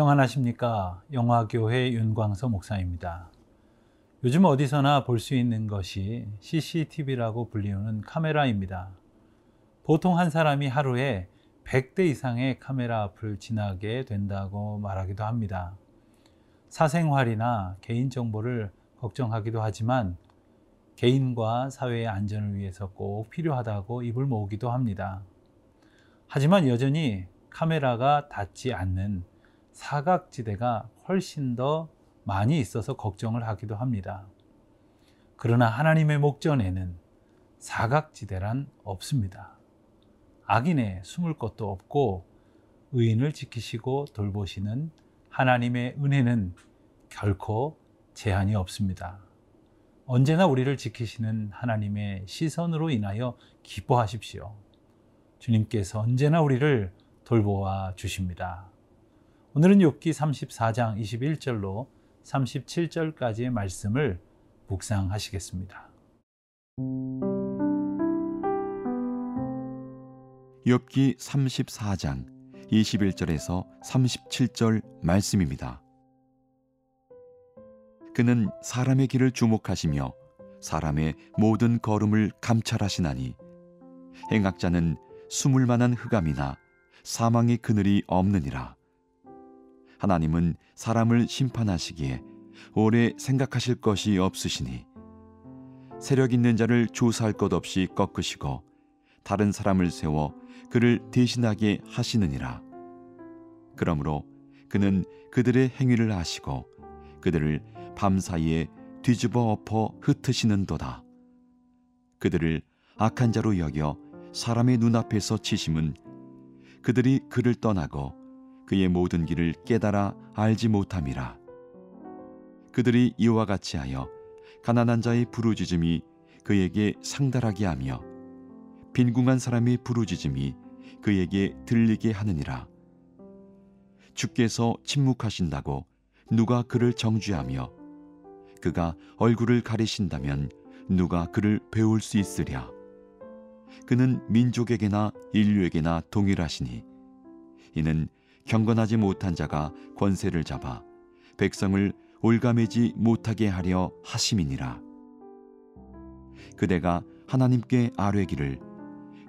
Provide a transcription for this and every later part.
평안하십니까? 영화교회 윤광서 목사입니다. 요즘 어디서나 볼 수 있는 것이 CCTV라고 불리우는 카메라입니다. 보통 한 사람이 하루에 100대 이상의 카메라 앞을 지나게 된다고 말하기도 합니다. 사생활이나 개인정보를 걱정하기도 하지만 개인과 사회의 안전을 위해서 꼭 필요하다고 입을 모으기도 합니다. 하지만 여전히 카메라가 닿지 않는 사각지대가 훨씬 더 많이 있어서 걱정을 하기도 합니다. 그러나 하나님의 목전에는 사각지대란 없습니다. 악인의 숨을 것도 없고 의인을 지키시고 돌보시는 하나님의 은혜는 결코 제한이 없습니다. 언제나 우리를 지키시는 하나님의 시선으로 인하여 기뻐하십시오. 주님께서 언제나 우리를 돌보아 주십니다. 오늘은 욥기 34장 21절로 37절까지의 말씀을 묵상하시겠습니다. 욥기 34장 21절에서 37절 말씀입니다. 그는 사람의 길을 주목하시며 사람의 모든 걸음을 감찰하시나니 행악자는 숨을 만한 흑암이나 사망의 그늘이 없느니라. 하나님은 사람을 심판하시기에 오래 생각하실 것이 없으시니 세력 있는 자를 조사할 것 없이 꺾으시고 다른 사람을 세워 그를 대신하게 하시느니라. 그러므로 그는 그들의 행위를 아시고 그들을 밤사이에 뒤집어 엎어 흩으시는도다. 그들을 악한 자로 여겨 사람의 눈앞에서 치심은 그들이 그를 떠나고 그의 모든 길을 깨달아 알지 못함이라. 그들이 이와 같이 하여 가난한 자의 부르짖음이 그에게 상달하게 하며 빈궁한 사람의 부르짖음이 그에게 들리게 하느니라. 주께서 침묵하신다고 누가 그를 정죄하며 그가 얼굴을 가리신다면 누가 그를 배울 수 있으랴. 그는 민족에게나 인류에게나 동일하시니 이는 경건하지 못한 자가 권세를 잡아 백성을 올가매지 못하게 하려 하심이니라. 그대가 하나님께 아뢰기를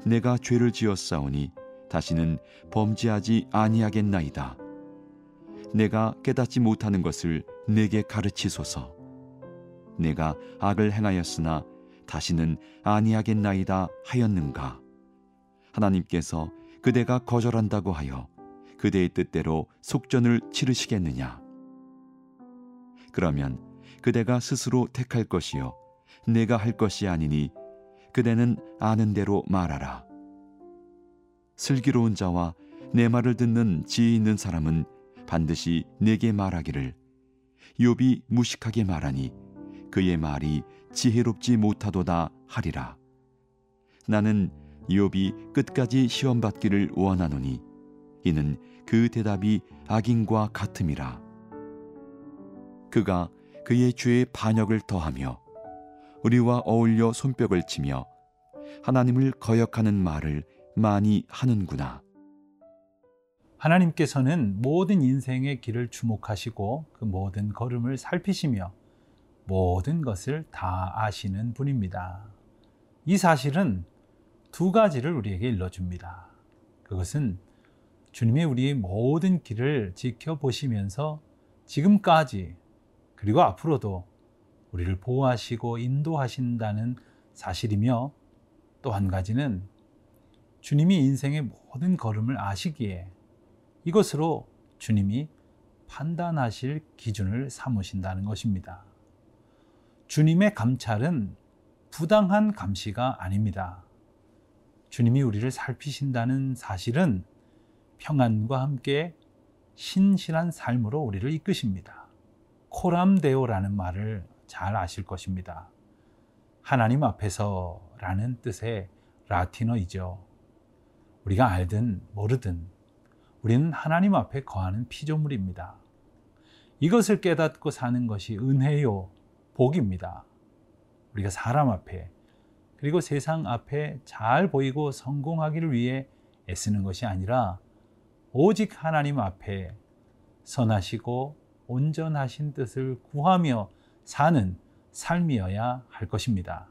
내가 죄를 지었사오니 다시는 범죄하지 아니하겠나이다. 내가 깨닫지 못하는 것을 내게 가르치소서. 내가 악을 행하였으나 다시는 아니하겠나이다 하였는가? 하나님께서 그대가 거절한다고 하여 그대의 뜻대로 속전을 치르시겠느냐? 그러면 그대가 스스로 택할 것이요 내가 할 것이 아니니 그대는 아는 대로 말하라. 슬기로운 자와 내 말을 듣는 지혜 있는 사람은 반드시 내게 말하기를 욥이 무식하게 말하니 그의 말이 지혜롭지 못하도다 하리라. 나는 욥이 끝까지 시험 받기를 원하노니 이는 그 대답이 악인과 같음이라. 그가 그의 죄의 반역을 더하며 우리와 어울려 손뼉을 치며 하나님을 거역하는 말을 많이 하는구나. 하나님께서는 모든 인생의 길을 주목하시고 그 모든 걸음을 살피시며 모든 것을 다 아시는 분입니다. 이 사실은 두 가지를 우리에게 일러줍니다. 그것은 주님이 우리의 모든 길을 지켜보시면서 지금까지 그리고 앞으로도 우리를 보호하시고 인도하신다는 사실이며 또 한 가지는 주님이 인생의 모든 걸음을 아시기에 이것으로 주님이 판단하실 기준을 삼으신다는 것입니다. 주님의 감찰은 부당한 감시가 아닙니다. 주님이 우리를 살피신다는 사실은 평안과 함께 신실한 삶으로 우리를 이끄십니다. 코람데오라는 말을 잘 아실 것입니다. 하나님 앞에서 라는 뜻의 라틴어이죠. 우리가 알든 모르든 우리는 하나님 앞에 거하는 피조물입니다. 이것을 깨닫고 사는 것이 은혜요, 복입니다. 우리가 사람 앞에 그리고 세상 앞에 잘 보이고 성공하기를 위해 애쓰는 것이 아니라 오직 하나님 앞에 선하시고 온전하신 뜻을 구하며 사는 삶이어야 할 것입니다.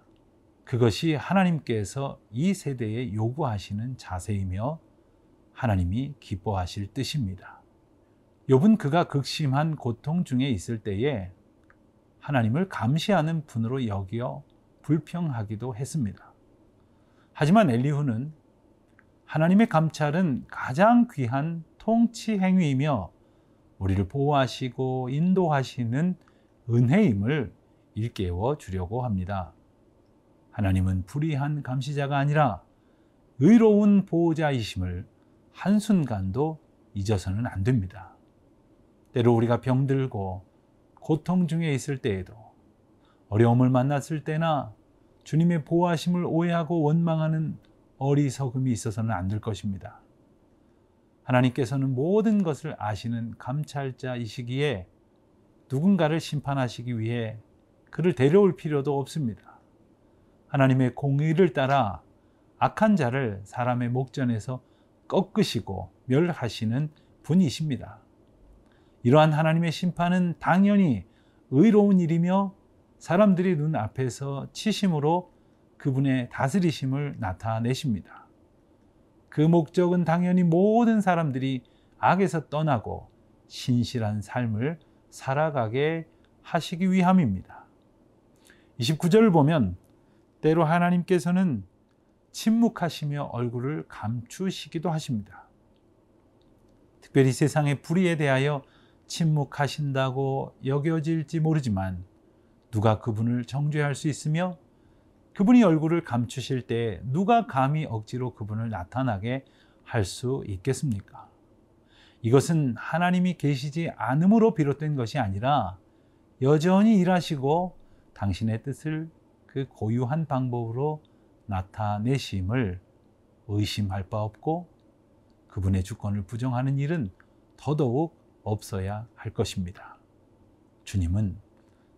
그것이 하나님께서 이 세대에 요구하시는 자세이며 하나님이 기뻐하실 뜻입니다. 욥은 그가 극심한 고통 중에 있을 때에 하나님을 감시하는 분으로 여겨 불평하기도 했습니다. 하지만 엘리후는 하나님의 감찰은 가장 귀한 통치 행위이며 우리를 보호하시고 인도하시는 은혜임을 일깨워 주려고 합니다. 하나님은 불의한 감시자가 아니라 의로운 보호자이심을 한순간도 잊어서는 안 됩니다. 때로 우리가 병들고 고통 중에 있을 때에도 어려움을 만났을 때나 주님의 보호하심을 오해하고 원망하는 어리석음이 있어서는 안 될 것입니다. 하나님께서는 모든 것을 아시는 감찰자이시기에 누군가를 심판하시기 위해 그를 데려올 필요도 없습니다. 하나님의 공의를 따라 악한 자를 사람의 목전에서 꺾으시고 멸하시는 분이십니다. 이러한 하나님의 심판은 당연히 의로운 일이며 사람들이 눈 앞에서 치심으로 그분의 다스리심을 나타내십니다. 그 목적은 당연히 모든 사람들이 악에서 떠나고 신실한 삶을 살아가게 하시기 위함입니다. 29절을 보면 때로 하나님께서는 침묵하시며 얼굴을 감추시기도 하십니다. 특별히 세상의 불의에 대하여 침묵하신다고 여겨질지 모르지만 누가 그분을 정죄할 수 있으며 그분이 얼굴을 감추실 때 누가 감히 억지로 그분을 나타나게 할 수 있겠습니까? 이것은 하나님이 계시지 않음으로 비롯된 것이 아니라 여전히 일하시고 당신의 뜻을 그 고유한 방법으로 나타내심을 의심할 바 없고 그분의 주권을 부정하는 일은 더더욱 없어야 할 것입니다. 주님은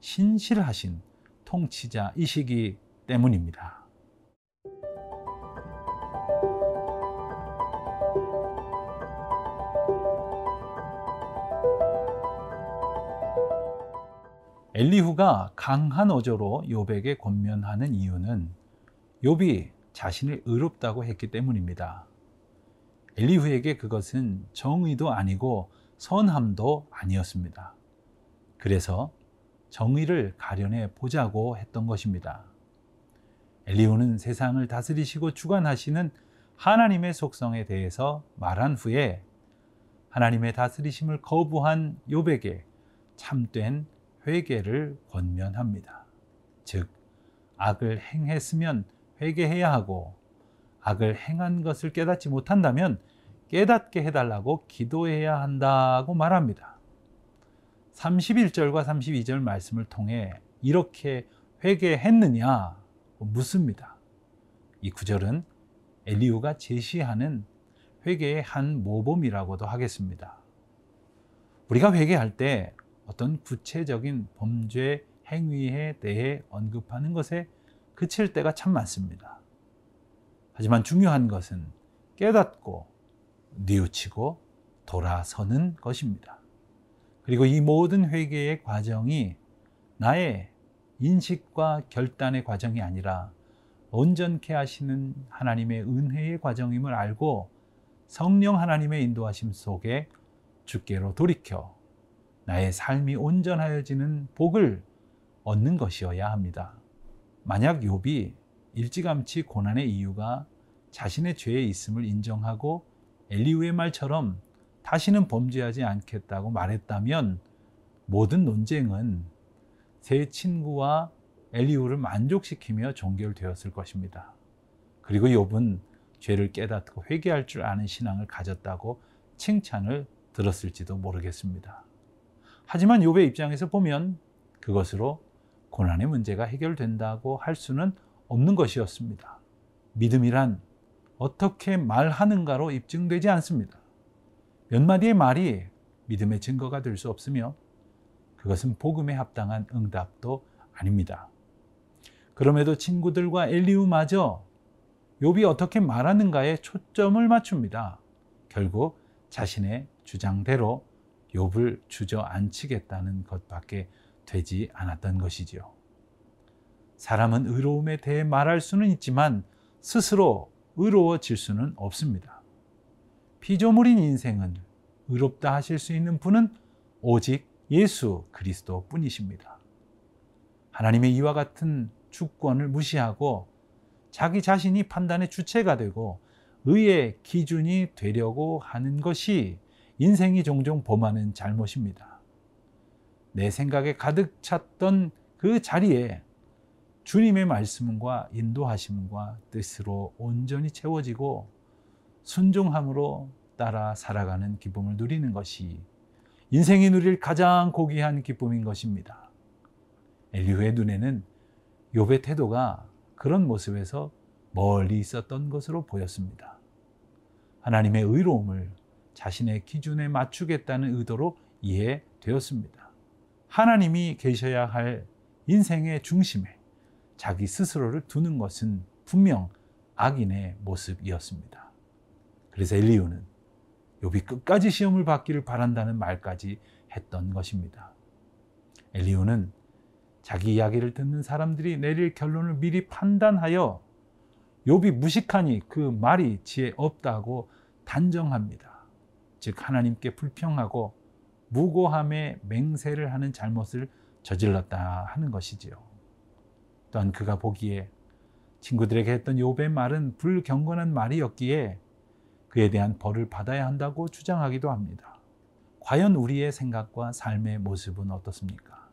신실하신 통치자이시기 때문입니다. 엘리후가 강한 어조로 요백에 권면하는 이유는 욥이 자신을 의롭다고 했기 때문입니다. 엘리후에게 그것은 정의도 아니고 선함도 아니었습니다. 그래서 정의를 가려내 보자고 했던 것입니다. 엘리후는 세상을 다스리시고 주관하시는 하나님의 속성에 대해서 말한 후에 하나님의 다스리심을 거부한 욥에게 참된 회개를 권면합니다. 즉 악을 행했으면 회개해야 하고 악을 행한 것을 깨닫지 못한다면 깨닫게 해달라고 기도해야 한다고 말합니다. 31절과 32절 말씀을 통해 이렇게 회개했느냐 묻습니다. 이 구절은 엘리우가 제시하는 회개의 한 모범이라고도 하겠습니다. 우리가 회개할 때 어떤 구체적인 범죄 행위에 대해 언급하는 것에 그칠 때가 참 많습니다. 하지만 중요한 것은 깨닫고 뉘우치고 돌아서는 것입니다. 그리고 이 모든 회개의 과정이 나의 인식과 결단의 과정이 아니라 온전케 하시는 하나님의 은혜의 과정임을 알고 성령 하나님의 인도하심 속에 주께로 돌이켜 나의 삶이 온전하여지는 복을 얻는 것이어야 합니다. 만약 욥이 일찌감치 고난의 이유가 자신의 죄에 있음을 인정하고 엘리우의 말처럼 다시는 범죄하지 않겠다고 말했다면 모든 논쟁은 세 친구와 엘리우를 만족시키며 종결되었을 것입니다. 그리고 욥은 죄를 깨닫고 회개할 줄 아는 신앙을 가졌다고 칭찬을 들었을지도 모르겠습니다. 하지만 욥의 입장에서 보면 그것으로 고난의 문제가 해결된다고 할 수는 없는 것이었습니다. 믿음이란 어떻게 말하는가로 입증되지 않습니다. 몇 마디의 말이 믿음의 증거가 될 수 없으며 그것은 복음에 합당한 응답도 아닙니다. 그럼에도 친구들과 엘리우마저 욥이 어떻게 말하는가에 초점을 맞춥니다. 결국 자신의 주장대로 욥을 주저앉히겠다는 것밖에 되지 않았던 것이지요. 사람은 의로움에 대해 말할 수는 있지만 스스로 의로워질 수는 없습니다. 피조물인 인생은 의롭다 하실 수 있는 분은 오직 예수 그리스도 뿐이십니다. 하나님의 이와 같은 주권을 무시하고 자기 자신이 판단의 주체가 되고 의의 기준이 되려고 하는 것이 인생이 종종 범하는 잘못입니다. 내 생각에 가득 찼던 그 자리에 주님의 말씀과 인도하심과 뜻으로 온전히 채워지고 순종함으로 따라 살아가는 기쁨을 누리는 것이 인생이 누릴 가장 고귀한 기쁨인 것입니다. 엘리후의 눈에는 욥의 태도가 그런 모습에서 멀리 있었던 것으로 보였습니다. 하나님의 의로움을 자신의 기준에 맞추겠다는 의도로 이해되었습니다. 하나님이 계셔야 할 인생의 중심에 자기 스스로를 두는 것은 분명 악인의 모습이었습니다. 그래서 엘리우는 욥이 끝까지 시험을 받기를 바란다는 말까지 했던 것입니다. 엘리우는 자기 이야기를 듣는 사람들이 내릴 결론을 미리 판단하여 욥이 무식하니 그 말이 지혜 없다고 단정합니다. 즉 하나님께 불평하고 무고함에 맹세를 하는 잘못을 저질렀다 하는 것이지요. 또한 그가 보기에 친구들에게 했던 욥의 말은 불경건한 말이었기에 그에 대한 벌을 받아야 한다고 주장하기도 합니다. 과연 우리의 생각과 삶의 모습은 어떻습니까?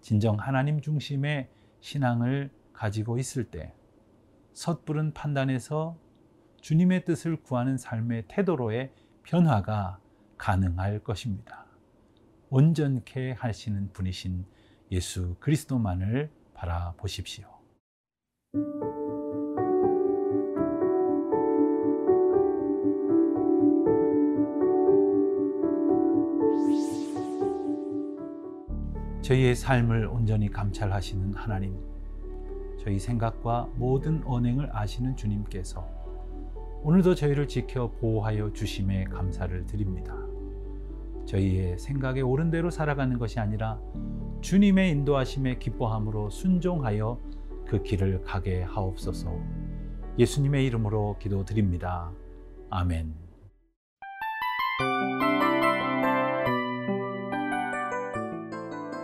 진정 하나님 중심의 신앙을 가지고 있을 때 섣부른 판단에서 주님의 뜻을 구하는 삶의 태도로의 변화가 가능할 것입니다. 온전케 하시는 분이신 예수 그리스도만을 바라보십시오. 저희의 삶을 온전히 감찰하시는 하나님, 저희 생각과 모든 언행을 아시는 주님께서 오늘도 저희를 지켜 보호하여 주심에 감사를 드립니다. 저희의 생각에 옳은 대로 살아가는 것이 아니라 주님의 인도하심에 기뻐함으로 순종하여 그 길을 가게 하옵소서. 예수님의 이름으로 기도드립니다. 아멘.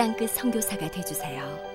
땅끝 성교사가 되주세요